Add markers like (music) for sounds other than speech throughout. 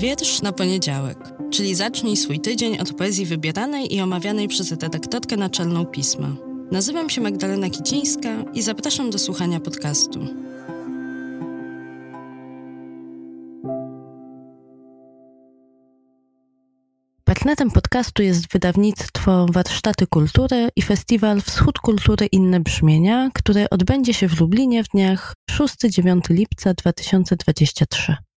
Wiersz na poniedziałek, czyli zacznij swój tydzień od poezji wybieranej i omawianej przez redaktorkę naczelną pisma. Nazywam się Magdalena Kicińska i zapraszam do słuchania podcastu. Partnerem podcastu jest wydawnictwo Warsztaty Kultury i festiwal Wschód Kultury Inne Brzmienia, który odbędzie się w Lublinie w dniach 6-9 lipca 2023.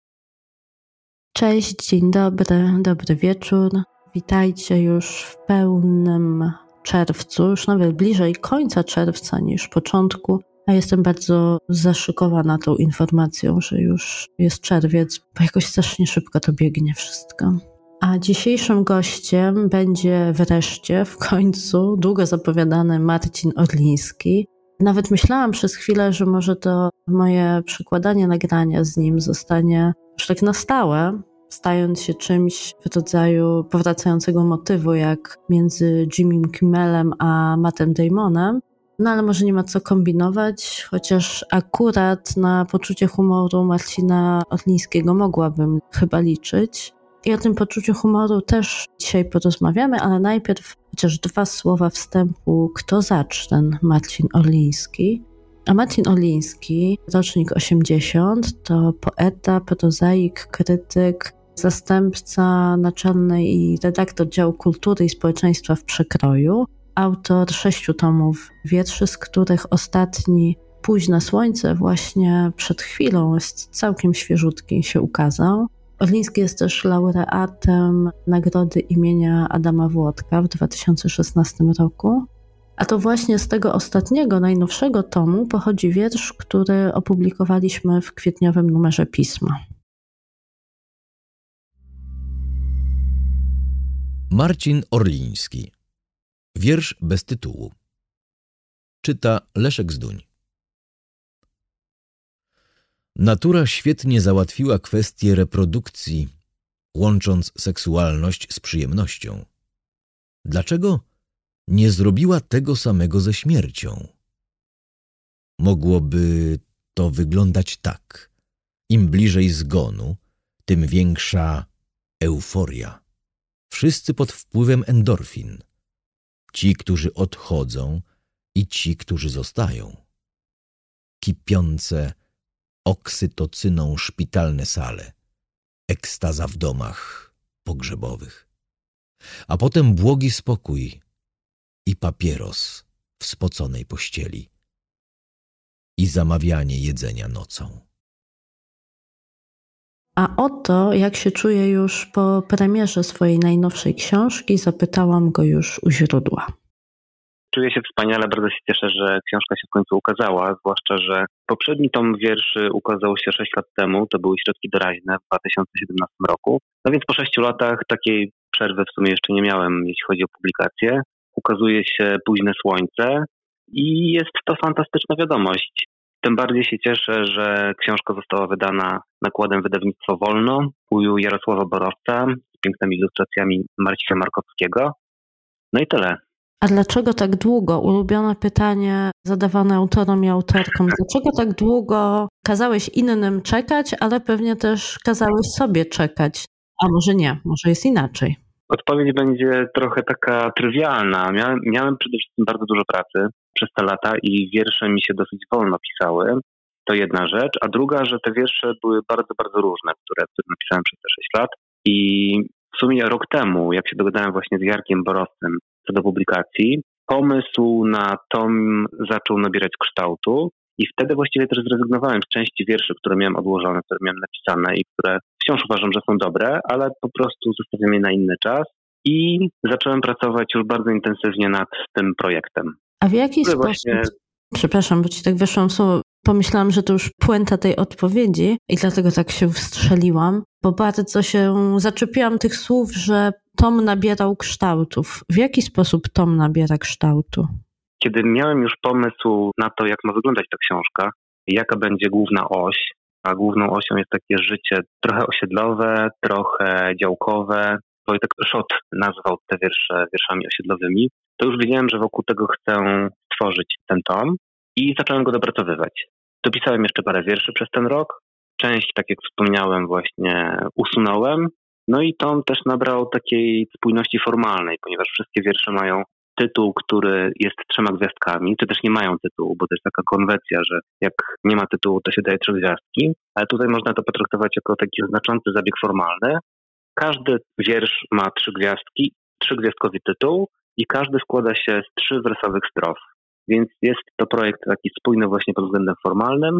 Cześć, dzień dobry, dobry wieczór. Witajcie już w pełnym czerwcu, już nawet bliżej końca czerwca niż początku. A jestem bardzo zaszykowana tą informacją, że już jest czerwiec, bo jakoś strasznie szybko to biegnie wszystko. A dzisiejszym gościem będzie wreszcie, w końcu, długo zapowiadany Marcin Orliński. Nawet myślałam przez chwilę, że może to moje przykładanie nagrania z nim zostanie tak na stałe, stając się czymś w rodzaju powracającego motywu, jak między Jimmy Kimmelem a Mattem Damonem. No ale może nie ma co kombinować, chociaż akurat na poczucie humoru Marcina Orlińskiego mogłabym chyba liczyć. I o tym poczuciu humoru też dzisiaj porozmawiamy, ale najpierw chociaż dwa słowa wstępu, kto zacznie Marcin Orliński. A Marcin Orliński, rocznik 80, to poeta, prozaik, krytyk, zastępca naczelnej i redaktor działu kultury i społeczeństwa w Przekroju, autor sześciu tomów wierszy, z których ostatni Późne Słońce właśnie przed chwilą jest całkiem świeżutki się ukazał. Orliński jest też laureatem nagrody imienia Adama Włodka w 2016 roku. A to właśnie z tego ostatniego, najnowszego tomu pochodzi wiersz, który opublikowaliśmy w kwietniowym numerze pisma. Marcin Orliński. Wiersz bez tytułu. Czyta Leszek Zduń. Natura świetnie załatwiła kwestię reprodukcji, łącząc seksualność z przyjemnością. Dlaczego nie zrobiła tego samego ze śmiercią? Mogłoby to wyglądać tak. Im bliżej zgonu, tym większa euforia. Wszyscy pod wpływem endorfin. Ci, którzy odchodzą i ci, którzy zostają. Kipiące oksytocyną szpitalne sale, ekstaza w domach pogrzebowych. A potem błogi spokój i papieros w spoconej pościeli i zamawianie jedzenia nocą. A o to, jak się czuje już po premierze swojej najnowszej książki, zapytałam go już u źródła. Czuję się wspaniale, bardzo się cieszę, że książka się w końcu ukazała, zwłaszcza, że poprzedni tom wierszy ukazał się 6 lat temu, to były Środki doraźne w 2017 roku. No więc po 6 latach takiej przerwy w sumie jeszcze nie miałem, jeśli chodzi o publikację. Ukazuje się Późne Słońce i jest to fantastyczna wiadomość. Tym bardziej się cieszę, że książka została wydana nakładem wydawnictwa Wolno u Jarosława Borowca z pięknymi ilustracjami Marcina Markowskiego. No i tyle. A dlaczego tak długo? Ulubione pytanie zadawane autorom i autorkom. Dlaczego tak długo kazałeś innym czekać, ale pewnie też kazałeś sobie czekać? A może nie, może jest inaczej. Odpowiedź będzie trochę taka trywialna. Miałem, miałem przede wszystkim bardzo dużo pracy przez te lata i wiersze mi się dosyć wolno pisały. To jedna rzecz. A druga, że te wiersze były bardzo, bardzo różne, które, napisałem przez te 6 lat. I w sumie rok temu, jak się dogadałem właśnie z Jarkiem Borowcem co do publikacji, pomysł na tom zaczął nabierać kształtu i wtedy właściwie też zrezygnowałem z części wierszy, które miałem odłożone, które miałem napisane i które wciąż uważam, że są dobre, ale po prostu zostawiam je na inny czas i zacząłem pracować już bardzo intensywnie nad tym projektem. A w jaki sposób? Właśnie... Przepraszam, bo ci tak wyszłam słowo. Pomyślałam, że to już puenta tej odpowiedzi i dlatego tak się wstrzeliłam, bo bardzo się zaczepiłam tych słów, że Tom nabierał kształtów. W jaki sposób Tom nabiera kształtu? Kiedy miałem już pomysł na to, jak ma wyglądać ta książka, jaka będzie główna oś, a główną osią jest takie życie trochę osiedlowe, trochę działkowe. Wojtek Szot nazwał te wiersze wierszami osiedlowymi. To już wiedziałem, że wokół tego chcę stworzyć ten tom i zacząłem go dopracowywać. Dopisałem jeszcze parę wierszy przez ten rok, część, tak jak wspomniałem, właśnie usunąłem. No i to też nabrał takiej spójności formalnej, ponieważ wszystkie wiersze mają tytuł, który jest trzema gwiazdkami, czy też nie mają tytułu, bo to jest taka konwencja, że jak nie ma tytułu, to się daje trzy gwiazdki, ale tutaj można to potraktować jako taki znaczący zabieg formalny. Każdy wiersz ma trzy gwiazdki, trzygwiazdkowy tytuł i każdy składa się z trzy wersowych strof. Więc jest to projekt taki spójny właśnie pod względem formalnym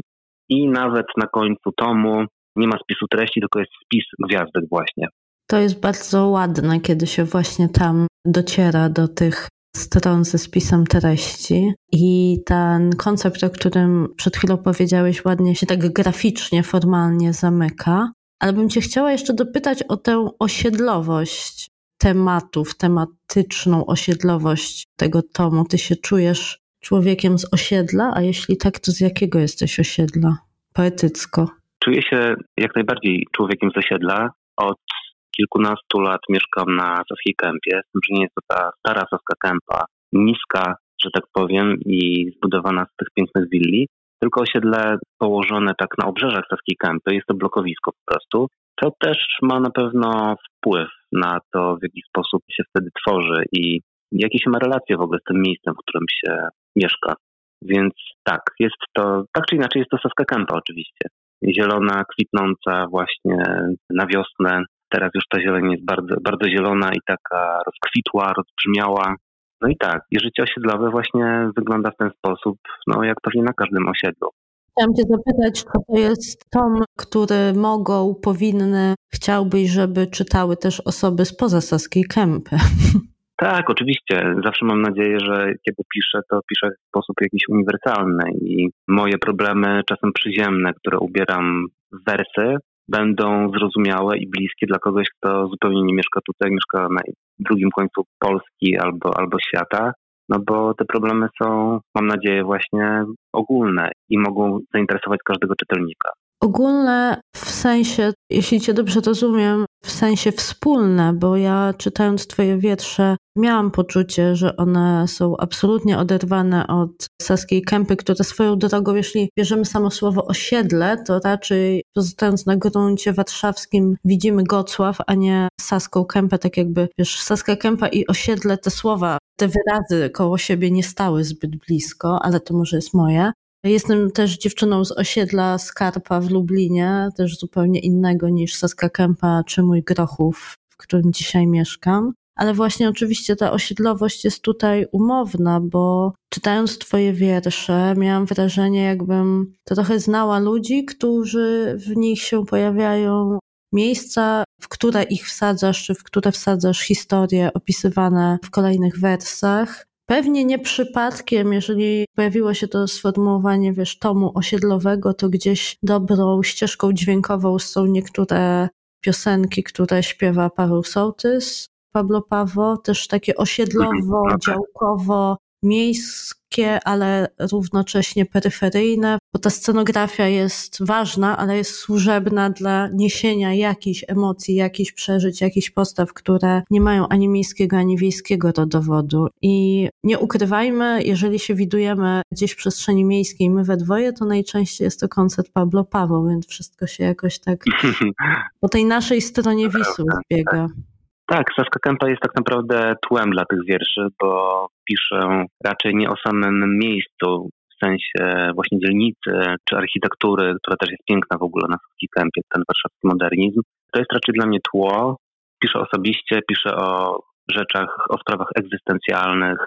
i nawet na końcu tomu nie ma spisu treści, tylko jest spis gwiazdek właśnie. To jest bardzo ładne, kiedy się właśnie tam dociera do tych stron ze spisem treści i ten koncept, o którym przed chwilą powiedziałeś, ładnie się tak graficznie, formalnie zamyka. Ale bym Cię chciała jeszcze dopytać o tę osiedlowość tematów, tematyczną osiedlowość tego tomu. Ty się czujesz człowiekiem z osiedla, a jeśli tak, to z jakiego jesteś osiedla? Poetycko. Czuję się jak najbardziej człowiekiem z osiedla. Od kilkunastu lat mieszkam na Saskiej Kępie, z tym, że nie jest to ta stara Saska Kępa, niska, że tak powiem, i zbudowana z tych pięknych willi, tylko osiedle położone tak na obrzeżach Saskiej Kępy, jest to blokowisko po prostu, to też ma na pewno wpływ na to, w jaki sposób się wtedy tworzy i jakie się ma relacje w ogóle z tym miejscem, w którym się mieszka. Więc tak, jest to, tak czy inaczej jest to Saska Kępa oczywiście. Zielona, kwitnąca właśnie na wiosnę, Teraz już ta zieleń jest bardzo, bardzo zielona i taka rozkwitła, rozbrzmiała. No i tak, i życie osiedlowe właśnie wygląda w ten sposób, no jak pewnie na każdym osiedlu. Chciałam Cię zapytać, czy to jest tom, który mogą, powinny, chciałbyś, żeby czytały też osoby spoza Saskiej Kępy? (laughs) Tak, oczywiście. Zawsze mam nadzieję, że kiedy piszę, to piszę w sposób jakiś uniwersalny i moje problemy, czasem przyziemne, które ubieram w wersy, będą zrozumiałe i bliskie dla kogoś, kto zupełnie nie mieszka tutaj, mieszka na drugim końcu Polski albo, albo świata. No bo te problemy są, mam nadzieję, właśnie ogólne i mogą zainteresować każdego czytelnika. Ogólne w sensie, jeśli Cię dobrze rozumiem, w sensie wspólne, bo ja czytając Twoje wiersze miałam poczucie, że one są absolutnie oderwane od Saskiej Kępy, która swoją drogą, jeśli bierzemy samo słowo osiedle, to raczej pozostając na gruncie warszawskim widzimy Gocław, a nie Saską Kępę, tak jakby, wiesz, Saska Kępa i osiedle, te słowa, te wyrazy koło siebie nie stały zbyt blisko, ale to może jest moje. Jestem też dziewczyną z osiedla Skarpa w Lublinie, też zupełnie innego niż Saska Kępa czy mój Grochów, w którym dzisiaj mieszkam. Ale właśnie oczywiście ta osiedlowość jest tutaj umowna, bo czytając Twoje wiersze, miałam wrażenie, jakbym trochę znała ludzi, którzy w nich się pojawiają, miejsca, w które ich wsadzasz, czy w które wsadzasz historie opisywane w kolejnych wersach. Pewnie nie przypadkiem, jeżeli pojawiło się to sformułowanie, wiesz, tomu osiedlowego, to gdzieś dobrą ścieżką dźwiękową są niektóre piosenki, które śpiewa Paweł Sołtys, Pablo Pawo, też takie osiedlowo, działkowo, miejskie, ale równocześnie peryferyjne, bo ta scenografia jest ważna, ale jest służebna dla niesienia jakichś emocji, jakichś przeżyć, jakichś postaw, które nie mają ani miejskiego, ani wiejskiego rodowodu. I nie ukrywajmy, jeżeli się widujemy gdzieś w przestrzeni miejskiej, my we dwoje, to najczęściej jest to koncert Pablo Paweł, więc wszystko się jakoś tak (laughs) po tej naszej stronie wisu zbiega. Tak, Saska Kępa jest tak naprawdę tłem dla tych wierszy, bo piszę raczej nie o samym miejscu, w sensie właśnie dzielnicy czy architektury, która też jest piękna w ogóle na Saskiej Kępie, ten warszawski modernizm. To jest raczej dla mnie tło. Piszę osobiście, piszę o rzeczach, o sprawach egzystencjalnych,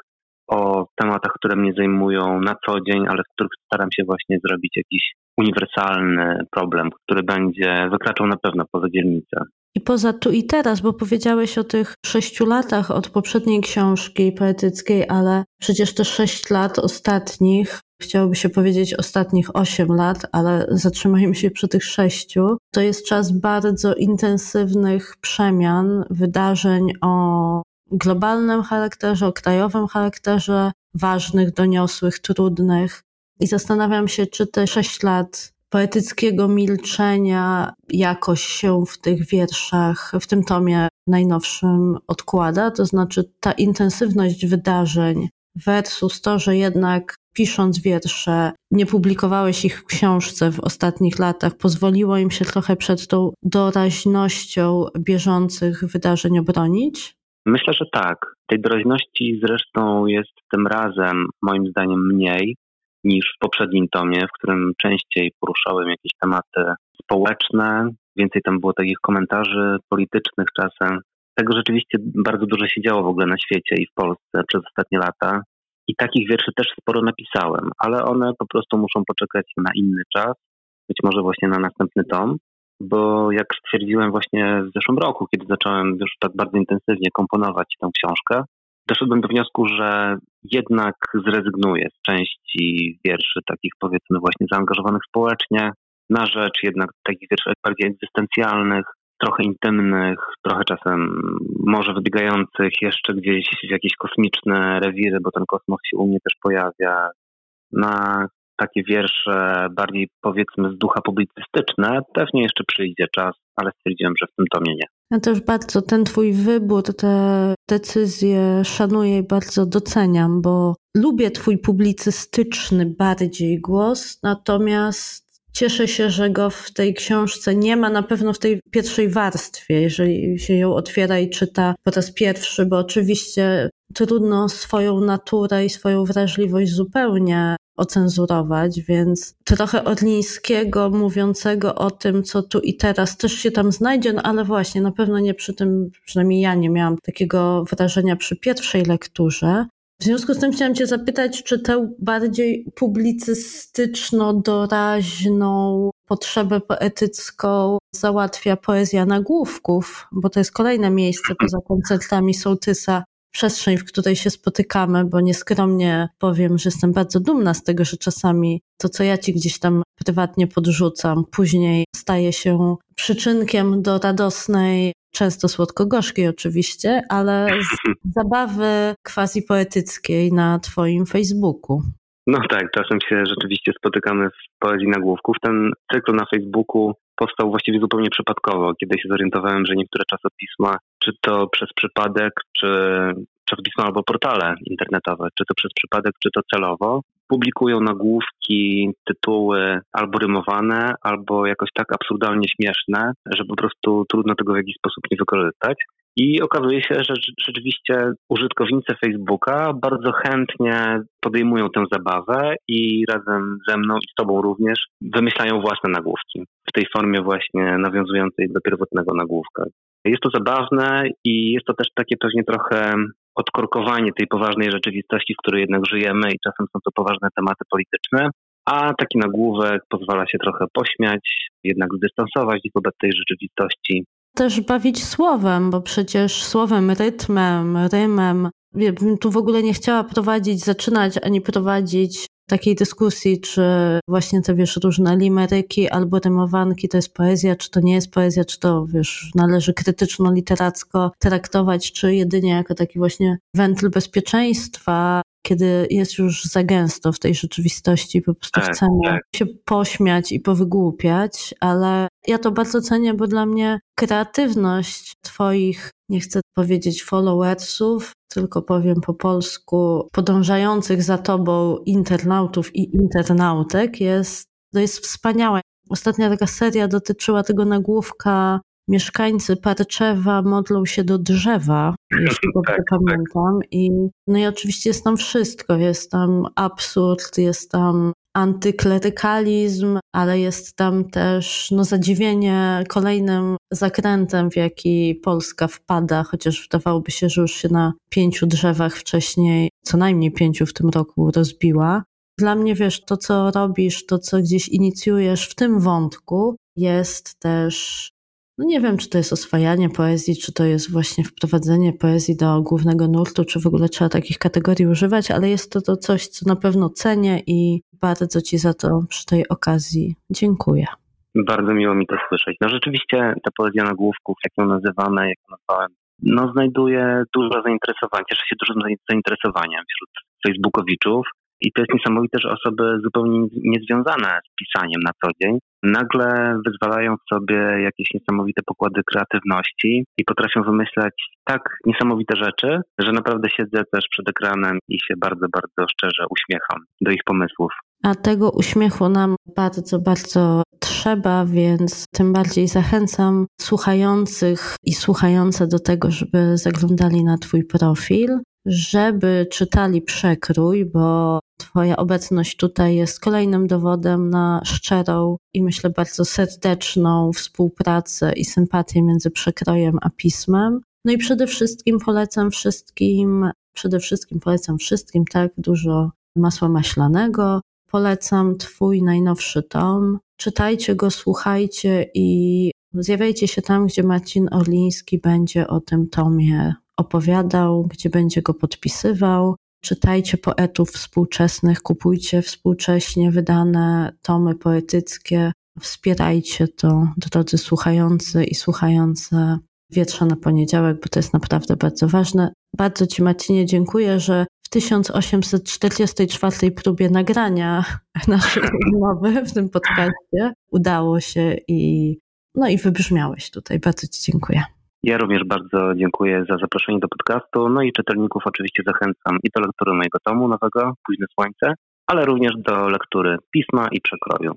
o tematach, które mnie zajmują na co dzień, ale z których staram się właśnie zrobić jakiś uniwersalny problem, który będzie wykraczał na pewno poza dzielnicę. I poza tu i teraz, bo powiedziałeś o tych sześciu latach od poprzedniej książki poetyckiej, ale przecież te sześć lat ostatnich, chciałoby się powiedzieć ostatnich osiem lat, ale zatrzymajmy się przy tych sześciu, to jest czas bardzo intensywnych przemian, wydarzeń o globalnym charakterze, o krajowym charakterze, ważnych, doniosłych, trudnych. I zastanawiam się, czy te sześć lat poetyckiego milczenia jakoś się w tych wierszach, w tym tomie najnowszym odkłada. To znaczy ta intensywność wydarzeń versus to, że jednak pisząc wiersze, nie publikowałeś ich w książce w ostatnich latach, pozwoliło im się trochę przed tą doraźnością bieżących wydarzeń obronić? Myślę, że tak. Tej doraźności zresztą jest tym razem, moim zdaniem, mniej niż w poprzednim tomie, w którym częściej poruszałem jakieś tematy społeczne, więcej tam było takich komentarzy politycznych czasem. Tego rzeczywiście bardzo dużo się działo w ogóle na świecie i w Polsce przez ostatnie lata. I takich wierszy też sporo napisałem, ale one po prostu muszą poczekać na inny czas, być może właśnie na następny tom, bo jak stwierdziłem właśnie w zeszłym roku, kiedy zacząłem już tak bardzo intensywnie komponować tę książkę, doszedłem do wniosku, że jednak zrezygnuję z części wierszy takich powiedzmy właśnie zaangażowanych społecznie, na rzecz jednak takich wierszy bardziej egzystencjalnych, trochę intymnych, trochę czasem może wybiegających jeszcze gdzieś w jakieś kosmiczne rewiry, bo ten kosmos się u mnie też pojawia, na takie wiersze bardziej powiedzmy z ducha publicystyczne, pewnie jeszcze przyjdzie czas, ale stwierdziłem, że w tym tomie nie. Ja też bardzo ten twój wybór, te decyzje szanuję i bardzo doceniam, bo lubię twój publicystyczny bardziej głos, natomiast Cieszę się, że go w tej książce nie ma, na pewno w tej pierwszej warstwie, jeżeli się ją otwiera i czyta po raz pierwszy, bo oczywiście trudno swoją naturę i swoją wrażliwość zupełnie ocenzurować, więc trochę Orlińskiego mówiącego o tym, co tu i teraz też się tam znajdzie, no ale właśnie na pewno nie przy tym, przynajmniej ja nie miałam takiego wrażenia przy pierwszej lekturze. W związku z tym chciałam Cię zapytać, czy tę bardziej publicystyczno-doraźną potrzebę poetycką załatwia poezja nagłówków, bo to jest kolejne miejsce poza koncertami sołtysa, przestrzeń, w której się spotykamy, bo nieskromnie powiem, że jestem bardzo dumna z tego, że czasami to, co ja Ci gdzieś tam prywatnie podrzucam, później staje się przyczynkiem do radosnej często słodko-gorzkiej oczywiście, ale z (laughs) zabawy quasi poetyckiej na Twoim Facebooku. No tak, czasem się rzeczywiście spotykamy w poezji nagłówków. Ten cykl na Facebooku powstał właściwie zupełnie przypadkowo, kiedy się zorientowałem, że niektóre czasopisma, czy to przez przypadek, czy czasopisma albo portale internetowe, czy to przez przypadek, czy to celowo, publikują nagłówki, tytuły albo rymowane, albo jakoś tak absurdalnie śmieszne, że po prostu trudno tego w jakiś sposób nie wykorzystać. I okazuje się, że rzeczywiście użytkownicy Facebooka bardzo chętnie podejmują tę zabawę i razem ze mną i z Tobą również wymyślają własne nagłówki w tej formie właśnie nawiązującej do pierwotnego nagłówka. Jest to zabawne i jest to też takie pewnie trochę odkorkowanie tej poważnej rzeczywistości, w której jednak żyjemy i czasem są to poważne tematy polityczne, a taki nagłówek pozwala się trochę pośmiać, jednak zdystansować wobec tej rzeczywistości. Też bawić słowem, bo przecież słowem, rytmem, rymem. Ja bym tu w ogóle nie chciała prowadzić, zaczynać ani prowadzić takiej dyskusji, czy właśnie te, wiesz, różne limeryki albo rymowanki to jest poezja, czy to nie jest poezja, czy to, wiesz, należy krytyczno-literacko traktować, czy jedynie jako taki właśnie wentyl bezpieczeństwa, kiedy jest już za gęsto w tej rzeczywistości, po prostu tak, chcemy tak. się pośmiać i powygłupiać, ale ja to bardzo cenię, bo dla mnie kreatywność Twoich, nie chcę powiedzieć followersów, tylko powiem po polsku, podążających za Tobą internautów i internautek jest, to jest wspaniałe. Ostatnia taka seria dotyczyła tego nagłówka mieszkańcy Parczewa modlą się do drzewa, jeśli dobrze tak, tak, pamiętam. I, no i oczywiście jest tam wszystko. Jest tam absurd, jest tam antyklerykalizm, ale jest tam też no, zadziwienie kolejnym zakrętem, w jaki Polska wpada, chociaż wydawałoby się, że już się na pięciu drzewach wcześniej, co najmniej pięciu w tym roku rozbiła. Dla mnie, wiesz, to co robisz, to co gdzieś inicjujesz w tym wątku, jest też no nie wiem, czy to jest oswajanie poezji, czy to jest właśnie wprowadzenie poezji do głównego nurtu, czy w ogóle trzeba takich kategorii używać, ale jest to, to coś, co na pewno cenię i bardzo Ci za to przy tej okazji dziękuję. Bardzo miło mi to słyszeć. No rzeczywiście ta poezja nagłówków, jak ją nazywamy, jak ją nazwałem, no znajduje dużo zainteresowania, cieszy się dużym zainteresowaniem wśród facebookowiczów I to jest niesamowite, że osoby zupełnie niezwiązane z pisaniem na co dzień nagle wyzwalają w sobie jakieś niesamowite pokłady kreatywności i potrafią wymyślać tak niesamowite rzeczy, że naprawdę siedzę też przed ekranem i się bardzo, bardzo szczerze uśmiecham do ich pomysłów. A tego uśmiechu nam bardzo, bardzo trzeba, więc tym bardziej zachęcam słuchających i słuchające do tego, żeby zaglądali na Twój profil, żeby czytali przekrój, bo Twoja obecność tutaj jest kolejnym dowodem na szczerą i myślę bardzo serdeczną współpracę i sympatię między przekrojem a pismem. No i przede wszystkim polecam wszystkim, przede wszystkim polecam wszystkim tak dużo masła maślanego. Polecam Twój najnowszy tom. Czytajcie go, słuchajcie i zjawiajcie się tam, gdzie Marcin Orliński będzie o tym tomie opowiadał, gdzie będzie go podpisywał. Czytajcie poetów współczesnych, kupujcie współcześnie wydane tomy poetyckie, wspierajcie to, drodzy słuchający i słuchające Wietrza na poniedziałek, bo to jest naprawdę bardzo ważne. Bardzo Ci, Marcinie, dziękuję, że w 1844 próbie nagrania (laughs) naszej rozmowy w tym podcaście udało się i, no i wybrzmiałeś tutaj. Bardzo Ci dziękuję. Ja również bardzo dziękuję za zaproszenie do podcastu. No i czytelników oczywiście zachęcam i do lektury mojego tomu nowego, Późne Słońce, ale również do lektury pisma i przekroju.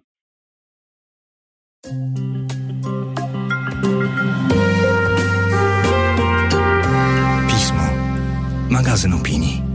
Pismo. Magazyn opinii.